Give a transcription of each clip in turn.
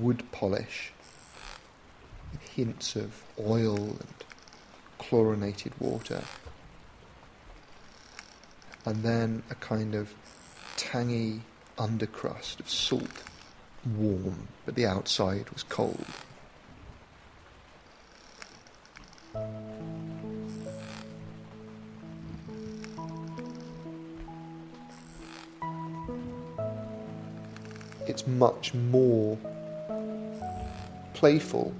wood polish hints of oil and chlorinated water. And then a kind of tangy undercrust of salt, warm, but the outside was cold. It's much more playful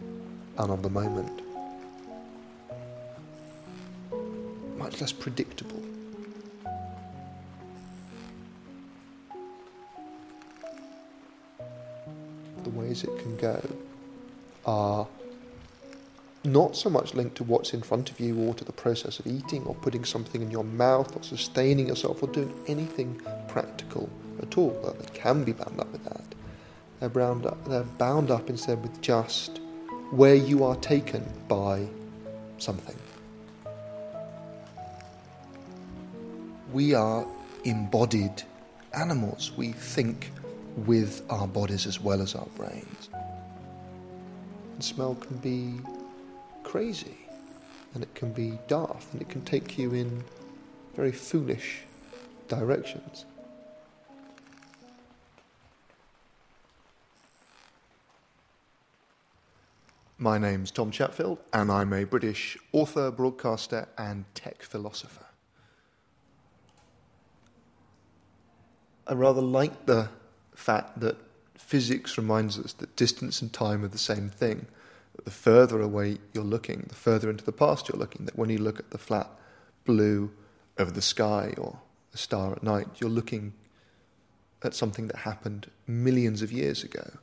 and of the moment. Much less predictable. The ways it can go are not so much linked to what's in front of you or to the process of eating or putting something in your mouth or sustaining yourself or doing anything practical at all. They can be bound up with that. They're bound up, they're bound up instead with just where you are taken by something. We are embodied animals. We think with our bodies as well as our brains. And smell can be crazy, and it can be daft, and it can take you in very foolish directions. My name's Tom Chatfield, and I'm a British author, broadcaster, and tech philosopher. I rather like the fact that physics reminds us that distance and time are the same thing. The further away you're looking, the further into the past you're looking, that when you look at the flat blue of the sky or a star at night, you're looking at something that happened millions of years ago.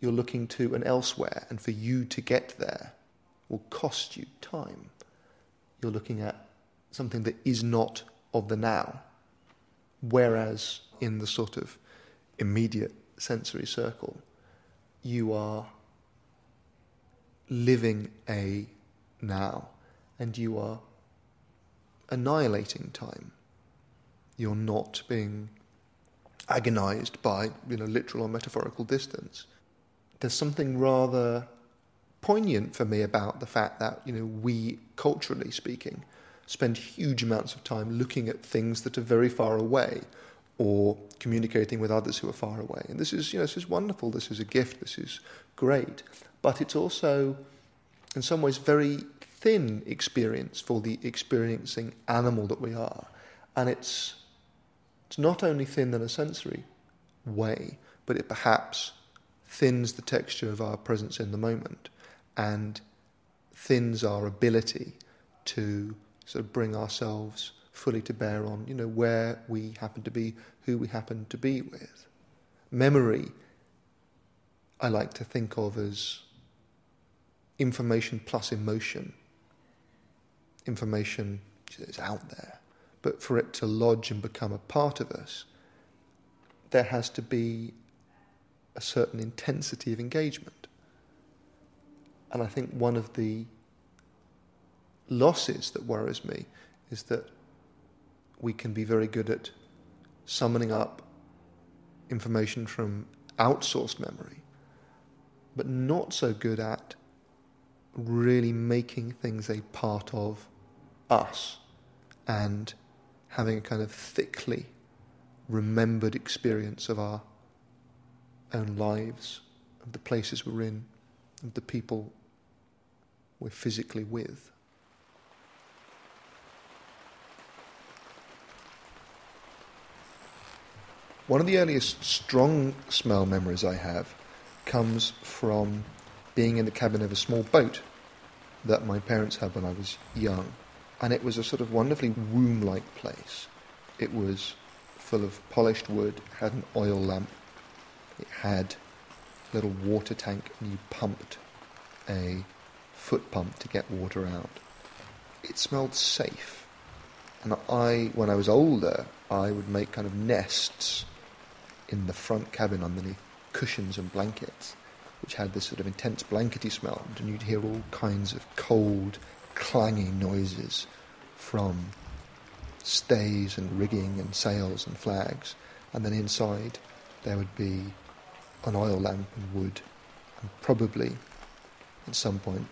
You're looking to and elsewhere, and for you to get there will cost you time. You're looking at something that is not of the now. Whereas in the sort of immediate sensory circle, you are living a now and you are annihilating time. You're not being agonized by you know literal or metaphorical distance. There's something rather poignant for me about the fact that you know we culturally speaking spend huge amounts of time looking at things that are very far away or communicating with others who are far away. And this is, you know, this is wonderful. This is a gift. This is great. But it's also, in some ways, very thin experience for the experiencing animal that we are. And it's, it's not only thin in a sensory way, but it perhaps thins the texture of our presence in the moment and thins our ability to sort of bring ourselves fully to bear on, you know, where we happen to be, who we happen to be with. Memory, I like to think of as information plus emotion. Information is out there, but for it to lodge and become a part of us, there has to be a certain intensity of engagement. And I think one of the losses that worries me is that we can be very good at summoning up information from outsourced memory, but not so good at really making things a part of us and having a kind of thickly remembered experience of our own lives, of the places we're in, of the people we're physically with. One of the earliest strong smell memories I have comes from being in the cabin of a small boat that my parents had when I was young. And it was a sort of wonderfully womb like place. It was full of polished wood, had an oil lamp, it had a little water tank, and you pumped a foot pump to get water out. It smelled safe. And I, when I was older, I would make kind of nests in the front cabin underneath cushions and blankets, which had this sort of intense blankety smell, and you'd hear all kinds of cold, clanging noises from stays and rigging and sails and flags, and then inside there would be an oil lamp and wood And probably at some point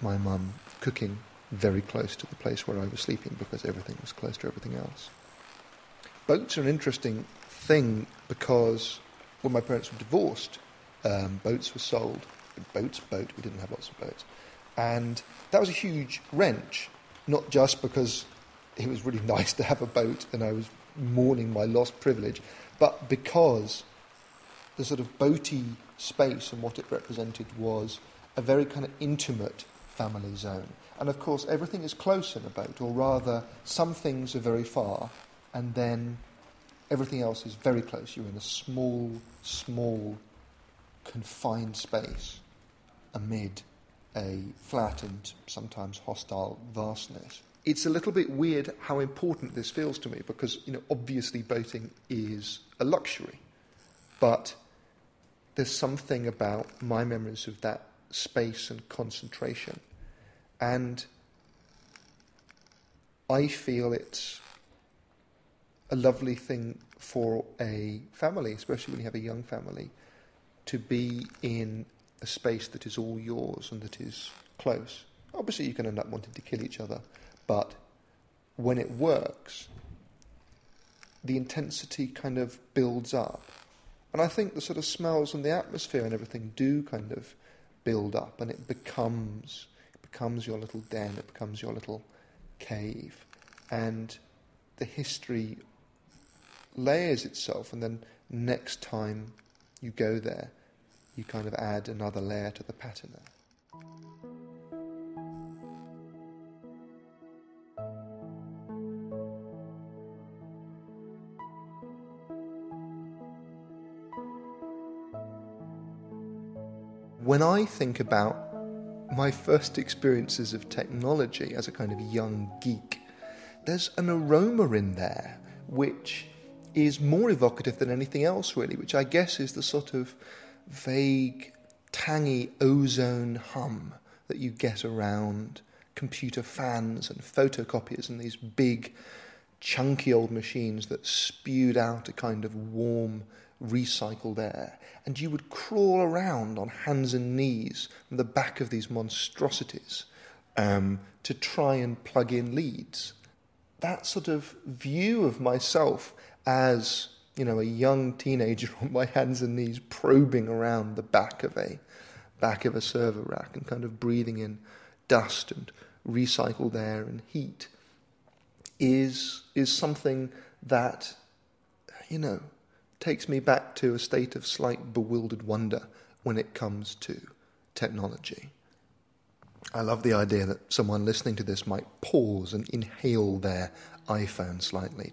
my mum cooking very close to the place where I was sleeping because everything was close to everything else. Boats are an interesting thing because when my parents were divorced, um, boats were sold. Boats, boat, we didn't have lots of boats. And that was a huge wrench, not just because it was really nice to have a boat and I was mourning my lost privilege, but because the sort of boaty space and what it represented was a very kind of intimate family zone. And of course, everything is close in a boat, or rather, some things are very far, and then everything else is very close. You're in a small, small, confined space amid a flat and sometimes hostile vastness. It's a little bit weird how important this feels to me because, you know, obviously boating is a luxury, but there's something about my memories of that space and concentration. And I feel it's a lovely thing for a family, especially when you have a young family, to be in a space that is all yours and that is close. Obviously, you can end up wanting to kill each other, but when it works, the intensity kind of builds up. And I think the sort of smells and the atmosphere and everything do kind of build up, and it becomes it becomes your little den, it becomes your little cave, and the history layers itself, and then next time you go there, you kind of add another layer to the patina. When I think about my first experiences of technology as a kind of young geek, there's an aroma in there which is more evocative than anything else, really, which I guess is the sort of vague, tangy ozone hum that you get around computer fans and photocopiers and these big, chunky old machines that spewed out a kind of warm, recycled air. And you would crawl around on hands and knees on the back of these monstrosities um, to try and plug in leads. That sort of view of myself as you know a young teenager on my hands and knees probing around the back of a back of a server rack and kind of breathing in dust and recycled air and heat is is something that you know takes me back to a state of slight bewildered wonder when it comes to technology. I love the idea that someone listening to this might pause and inhale their iPhone slightly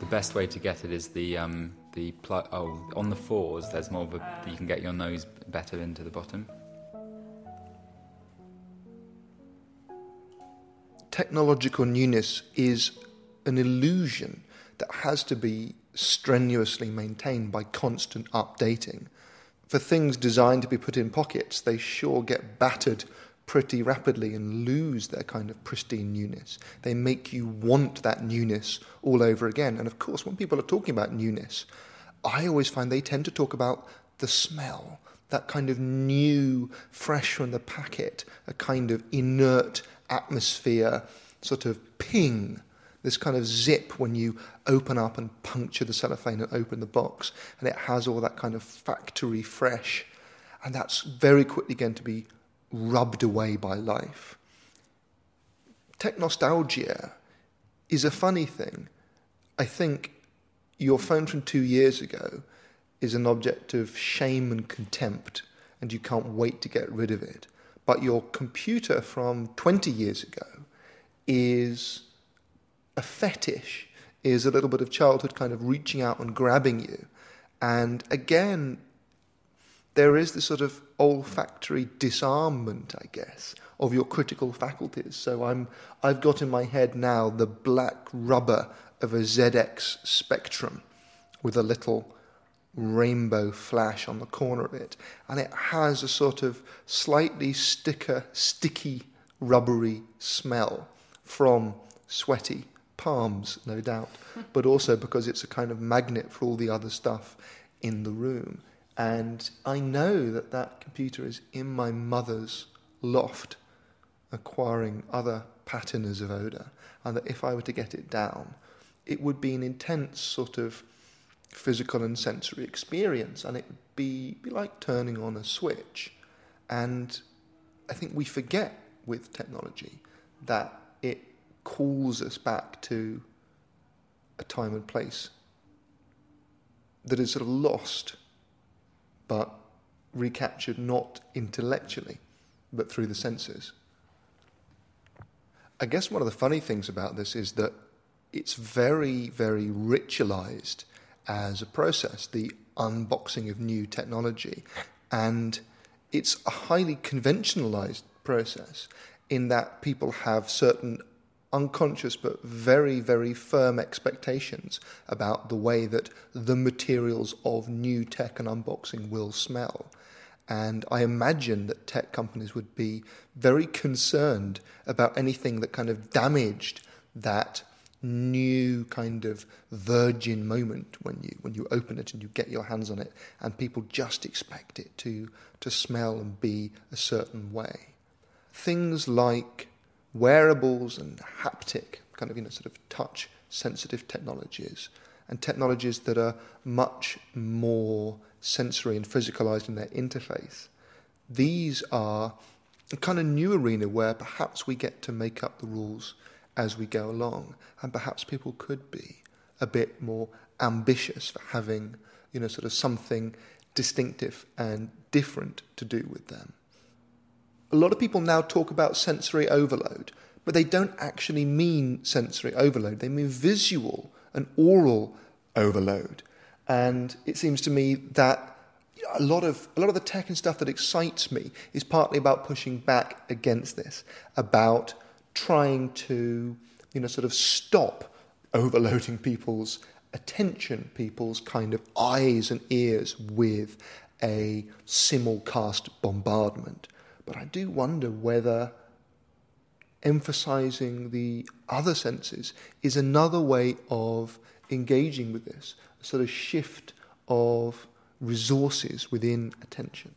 the best way to get it is the um, the plug. Oh, on the fours, there's more of a. You can get your nose better into the bottom. Technological newness is an illusion that has to be strenuously maintained by constant updating. For things designed to be put in pockets, they sure get battered pretty rapidly and lose their kind of pristine newness. They make you want that newness all over again. And of course, when people are talking about newness, I always find they tend to talk about the smell, that kind of new, fresh from the packet, a kind of inert atmosphere, sort of ping, this kind of zip when you open up and puncture the cellophane and open the box, and it has all that kind of factory fresh. And that's very quickly going to be rubbed away by life. Tech nostalgia is a funny thing. I think your phone from two years ago is an object of shame and contempt, and you can't wait to get rid of it. But your computer from 20 years ago is a fetish, is a little bit of childhood kind of reaching out and grabbing you. And again, there is this sort of olfactory disarmament, I guess, of your critical faculties. So I'm, I've got in my head now the black rubber of a ZX Spectrum with a little rainbow flash on the corner of it, and it has a sort of slightly sticker, sticky, rubbery smell from sweaty palms, no doubt, but also because it's a kind of magnet for all the other stuff in the room. And I know that that computer is in my mother's loft, acquiring other patinas of odour, and that if I were to get it down, it would be an intense sort of physical and sensory experience, and it would be, be like turning on a switch. And I think we forget with technology that it calls us back to a time and place that is sort of lost but recaptured not intellectually but through the senses. I guess one of the funny things about this is that it's very, very ritualized as a process, the unboxing of new technology. And it's a highly conventionalized process in that people have certain unconscious but very, very firm expectations about the way that the materials of new tech and unboxing will smell. And I imagine that tech companies would be very concerned about anything that kind of damaged that new kind of virgin moment when you when you open it and you get your hands on it and people just expect it to to smell and be a certain way things like wearables and haptic kind of you know sort of touch sensitive technologies and technologies that are much more sensory and physicalized in their interface these are a kind of new arena where perhaps we get to make up the rules as we go along. And perhaps people could be a bit more ambitious for having, you know, sort of something distinctive and different to do with them. A lot of people now talk about sensory overload, but they don't actually mean sensory overload. They mean visual and aural overload. And it seems to me that a lot of a lot of the tech and stuff that excites me is partly about pushing back against this, about trying to, you know, sort of stop overloading people's attention, people's kind of eyes and ears with a simulcast bombardment. But I do wonder whether emphasizing the other senses is another way of engaging with this, a sort of shift of resources within attention.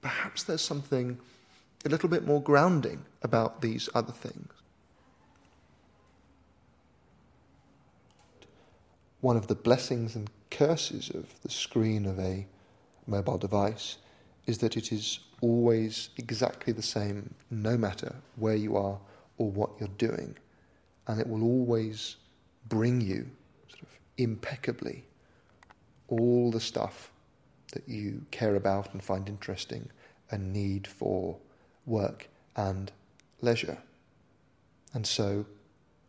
Perhaps there's something a little bit more grounding about these other things. One of the blessings and curses of the screen of a mobile device is that it is always exactly the same no matter where you are or what you're doing. And it will always bring you sort of impeccably all the stuff that you care about and find interesting and need for work and leisure. And so,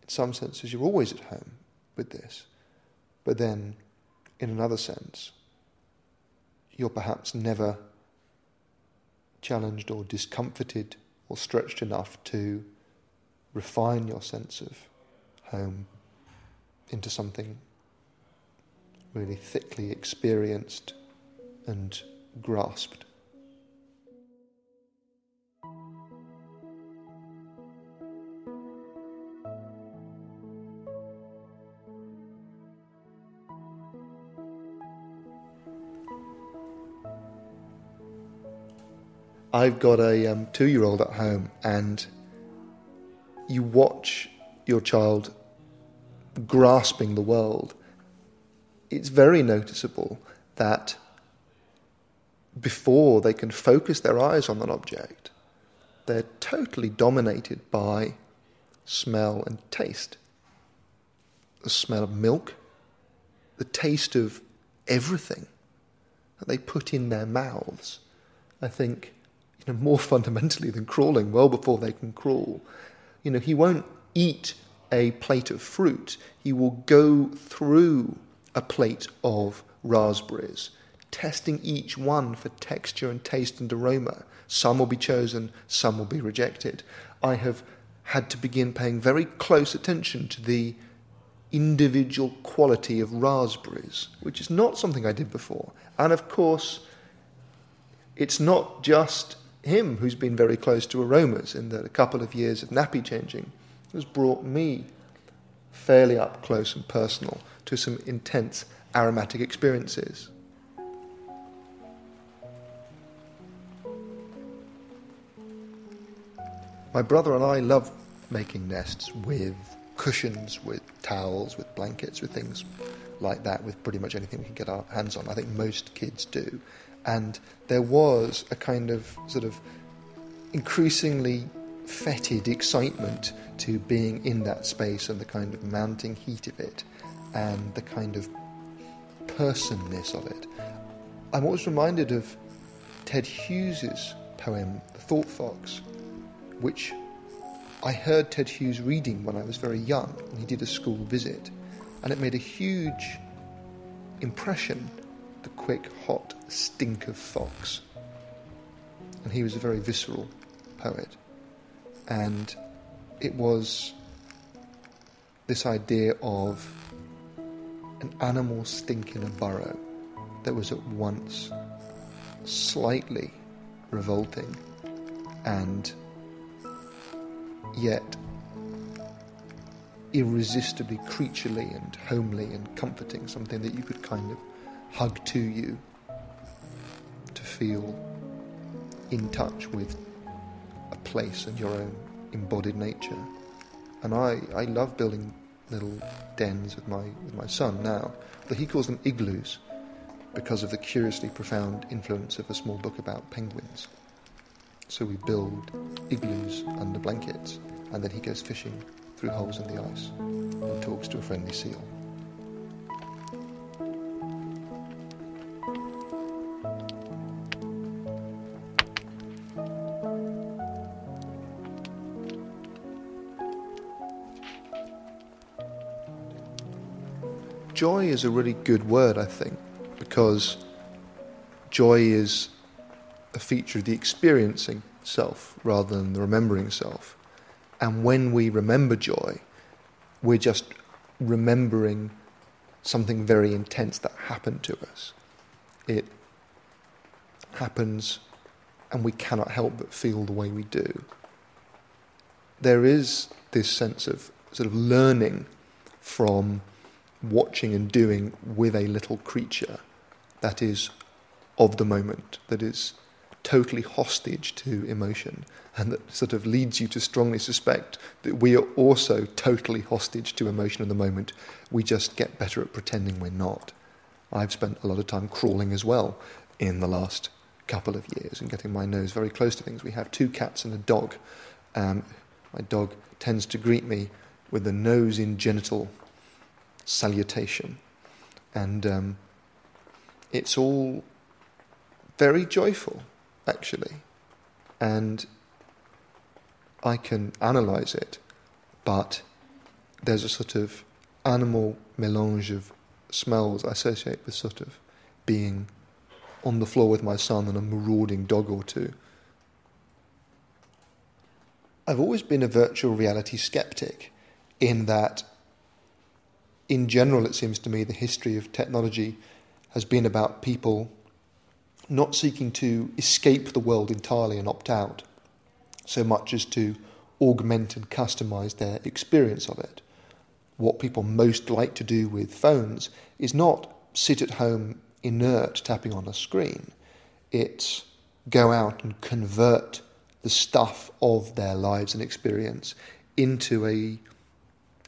in some senses, you're always at home with this. But then, in another sense, you're perhaps never challenged or discomforted or stretched enough to refine your sense of home into something really thickly experienced and grasped. I've got a um, two year old at home, and you watch your child grasping the world. It's very noticeable that before they can focus their eyes on an object, they're totally dominated by smell and taste. The smell of milk, the taste of everything that they put in their mouths. I think you know, more fundamentally than crawling, well before they can crawl. You know, he won't eat a plate of fruit. He will go through a plate of raspberries, testing each one for texture and taste and aroma. Some will be chosen, some will be rejected. I have had to begin paying very close attention to the individual quality of raspberries, which is not something I did before. And of course, it's not just him, who's been very close to aromas in the couple of years of nappy changing, has brought me fairly up close and personal to some intense aromatic experiences. My brother and I love making nests with cushions, with towels, with blankets, with things like that, with pretty much anything we can get our hands on. I think most kids do. And there was a kind of sort of increasingly fetid excitement to being in that space and the kind of mounting heat of it and the kind of personness of it. I'm always reminded of Ted Hughes's poem, The Thought Fox, which I heard Ted Hughes reading when I was very young, he did a school visit, and it made a huge impression the quick, hot stink of fox. And he was a very visceral poet. And it was this idea of an animal stink in a burrow that was at once slightly revolting and yet irresistibly creaturely and homely and comforting, something that you could kind of hug to you to feel in touch with a place and your own embodied nature. And I, I love building little dens with my, with my son now, but he calls them igloos because of the curiously profound influence of a small book about penguins. So we build igloos under blankets, and then he goes fishing through holes in the ice and talks to a friendly seal. Joy is a really good word, I think, because joy is a feature of the experiencing self rather than the remembering self. And when we remember joy, we're just remembering something very intense that happened to us. It happens and we cannot help but feel the way we do. There is this sense of sort of learning from watching and doing with a little creature that is of the moment, that is totally hostage to emotion and that sort of leads you to strongly suspect that we are also totally hostage to emotion in the moment. We just get better at pretending we're not. I've spent a lot of time crawling as well in the last couple of years and getting my nose very close to things. We have two cats and a dog. Um, my dog tends to greet me with a nose in genital salutation. And um, it's all very joyful actually. And I can analyze it, but there's a sort of animal melange of smells I associate with sort of being on the floor with my son and a marauding dog or two. I've always been a virtual reality skeptic in that, in general, it seems to me the history of technology has been about people not seeking to escape the world entirely and opt out, so much as to augment and customize their experience of it. What people most like to do with phones is not sit at home inert tapping on a screen, it's go out and convert the stuff of their lives and experience into a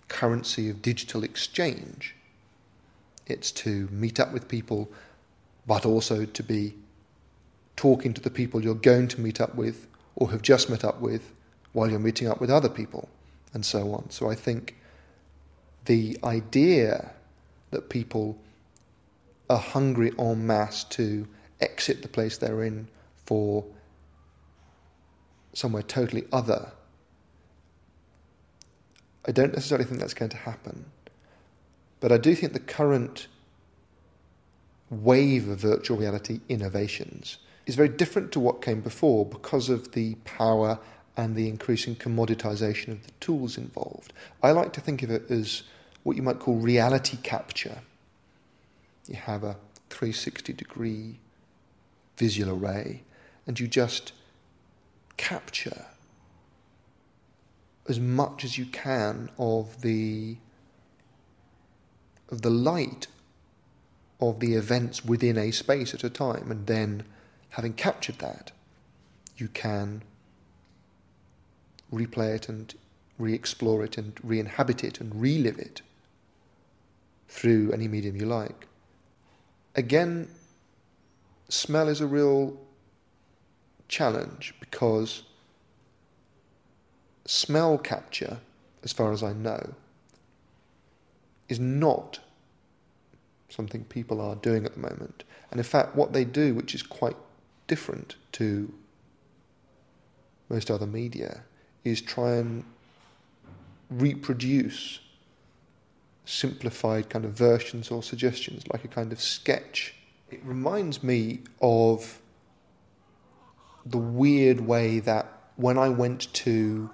currency of digital exchange. It's to meet up with people, but also to be talking to the people you're going to meet up with or have just met up with while you're meeting up with other people, and so on. So I think the idea that people are hungry en masse to exit the place they're in for somewhere totally other, I don't necessarily think that's going to happen. But I do think the current wave of virtual reality innovations is very different to what came before because of the power and the increasing commoditization of the tools involved. I like to think of it as what you might call reality capture. You have a 360 degree visual array and you just capture as much as you can of the of the light of the events within a space at a time, and then having captured that, you can replay it and re explore it and re inhabit it and relive it through any medium you like. Again, smell is a real challenge because smell capture, as far as I know, is not something people are doing at the moment. And in fact, what they do, which is quite different to most other media, is try and reproduce simplified kind of versions or suggestions, like a kind of sketch. It reminds me of the weird way that when I went to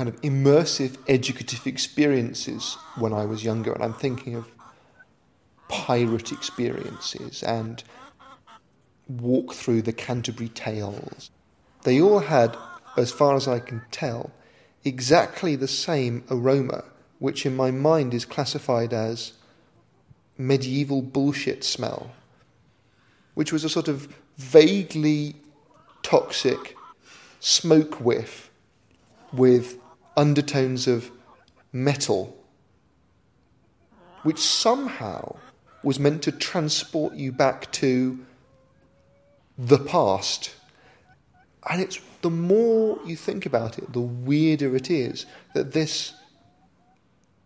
kind of immersive educative experiences when I was younger, and I'm thinking of pirate experiences and walk through the Canterbury Tales. They all had, as far as I can tell, exactly the same aroma, which in my mind is classified as medieval bullshit smell, which was a sort of vaguely toxic smoke whiff with undertones of metal, which somehow was meant to transport you back to the past. And it's the more you think about it, the weirder it is that this,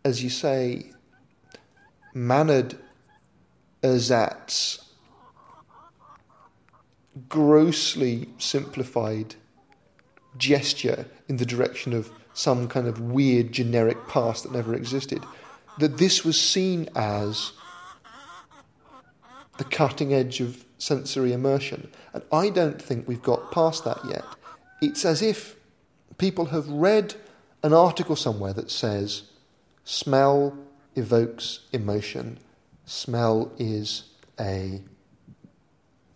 as you say, mannered ersatz, grossly simplified gesture in the direction of some kind of weird generic past that never existed, that this was seen as the cutting edge of sensory immersion. And I don't think we've got past that yet. It's as if people have read an article somewhere that says smell evokes emotion, smell is a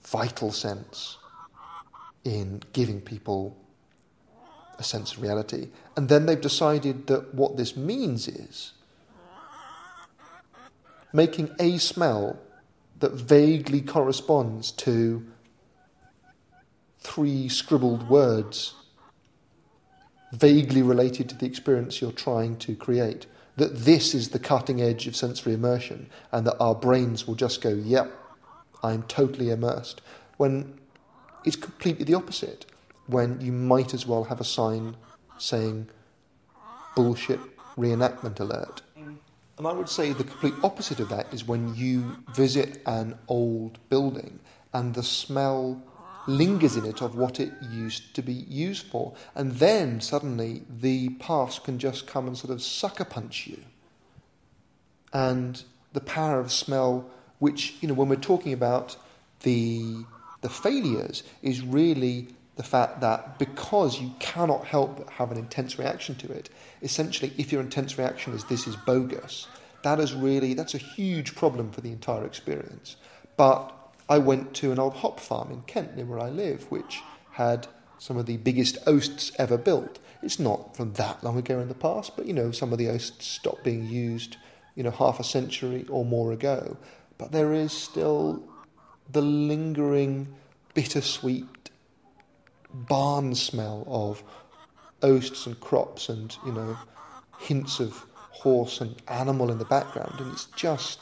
vital sense in giving people a sense of reality. And then they've decided that what this means is making a smell that vaguely corresponds to three scribbled words vaguely related to the experience you're trying to create. That this is the cutting edge of sensory immersion, and that our brains will just go, yep, I'm totally immersed. When it's completely the opposite when you might as well have a sign saying bullshit reenactment alert. And I would say the complete opposite of that is when you visit an old building and the smell lingers in it of what it used to be used for. And then suddenly the past can just come and sort of sucker punch you. And the power of smell, which, you know, when we're talking about the, the failures, is really the fact that because you cannot help but have an intense reaction to it, essentially, if your intense reaction is this is bogus, that is really that's a huge problem for the entire experience. But I went to an old hop farm in Kent, near where I live, which had some of the biggest oasts ever built. It's not from that long ago in the past, but you know, some of the oasts stopped being used, you know, half a century or more ago. But there is still the lingering bittersweet barn smell of oasts and crops and, you know, hints of horse and animal in the background. And it's just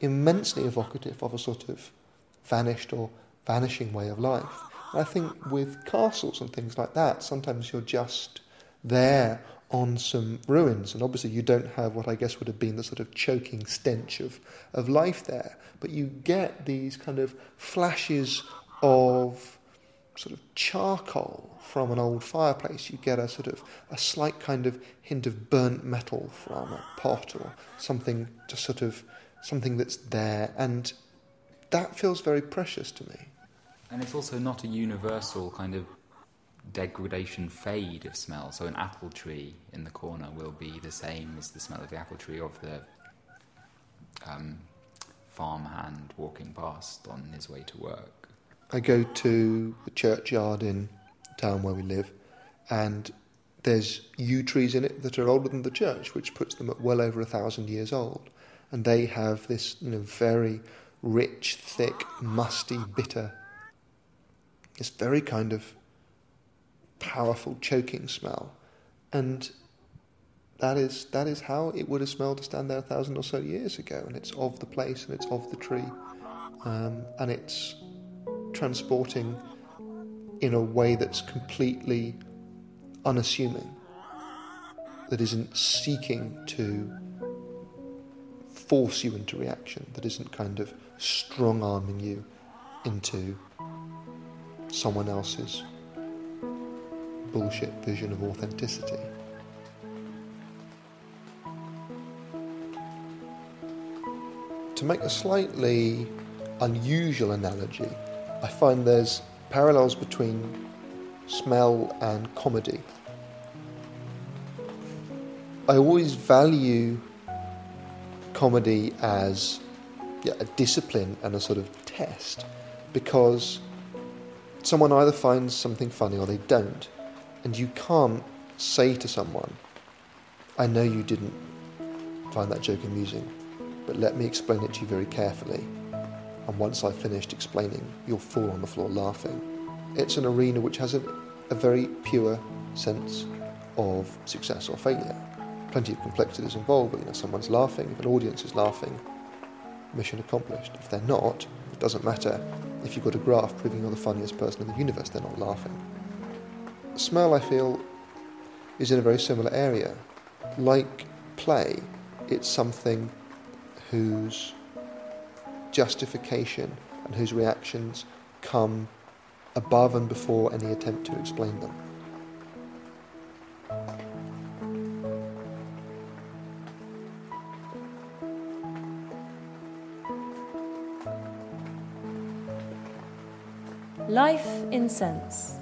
immensely evocative of a sort of vanished or vanishing way of life. And I think with castles and things like that, sometimes you're just there on some ruins, and obviously you don't have what I guess would have been the sort of choking stench of, of life there, but you get these kind of flashes of sort of charcoal from an old fireplace. You get a sort of a slight kind of hint of burnt metal from a pot or something, just sort of something that's there, and that feels very precious to me. And it's also not a universal kind of degradation fade of smell. So an apple tree in the corner will be the same as the smell of the apple tree of the um, farmhand walking past on his way to work. I go to the churchyard in the town where we live, and there's yew trees in it that are older than the church, which puts them at well over a thousand years old. And they have this you know, very rich, thick, musty, bitter, this very kind of powerful, choking smell. And that is, that is how it would have smelled to stand there a thousand or so years ago. And it's of the place and it's of the tree. Um, and it's transporting in a way that's completely unassuming, that isn't seeking to force you into reaction, that isn't kind of strong arming you into someone else's bullshit vision of authenticity. To make a slightly unusual analogy, I find there's parallels between smell and comedy. I always value comedy as yeah, a discipline and a sort of test because someone either finds something funny or they don't. And you can't say to someone, I know you didn't find that joke amusing, but let me explain it to you very carefully. And once I've finished explaining, you'll fall on the floor laughing. It's an arena which has a, a very pure sense of success or failure. Plenty of complexities involved, but you know, someone's laughing, if an audience is laughing, mission accomplished. If they're not, it doesn't matter. If you've got a graph proving you're the funniest person in the universe, they're not laughing. Smell, I feel, is in a very similar area. Like play, it's something whose justification and whose reactions come above and before any attempt to explain them. Life in Sense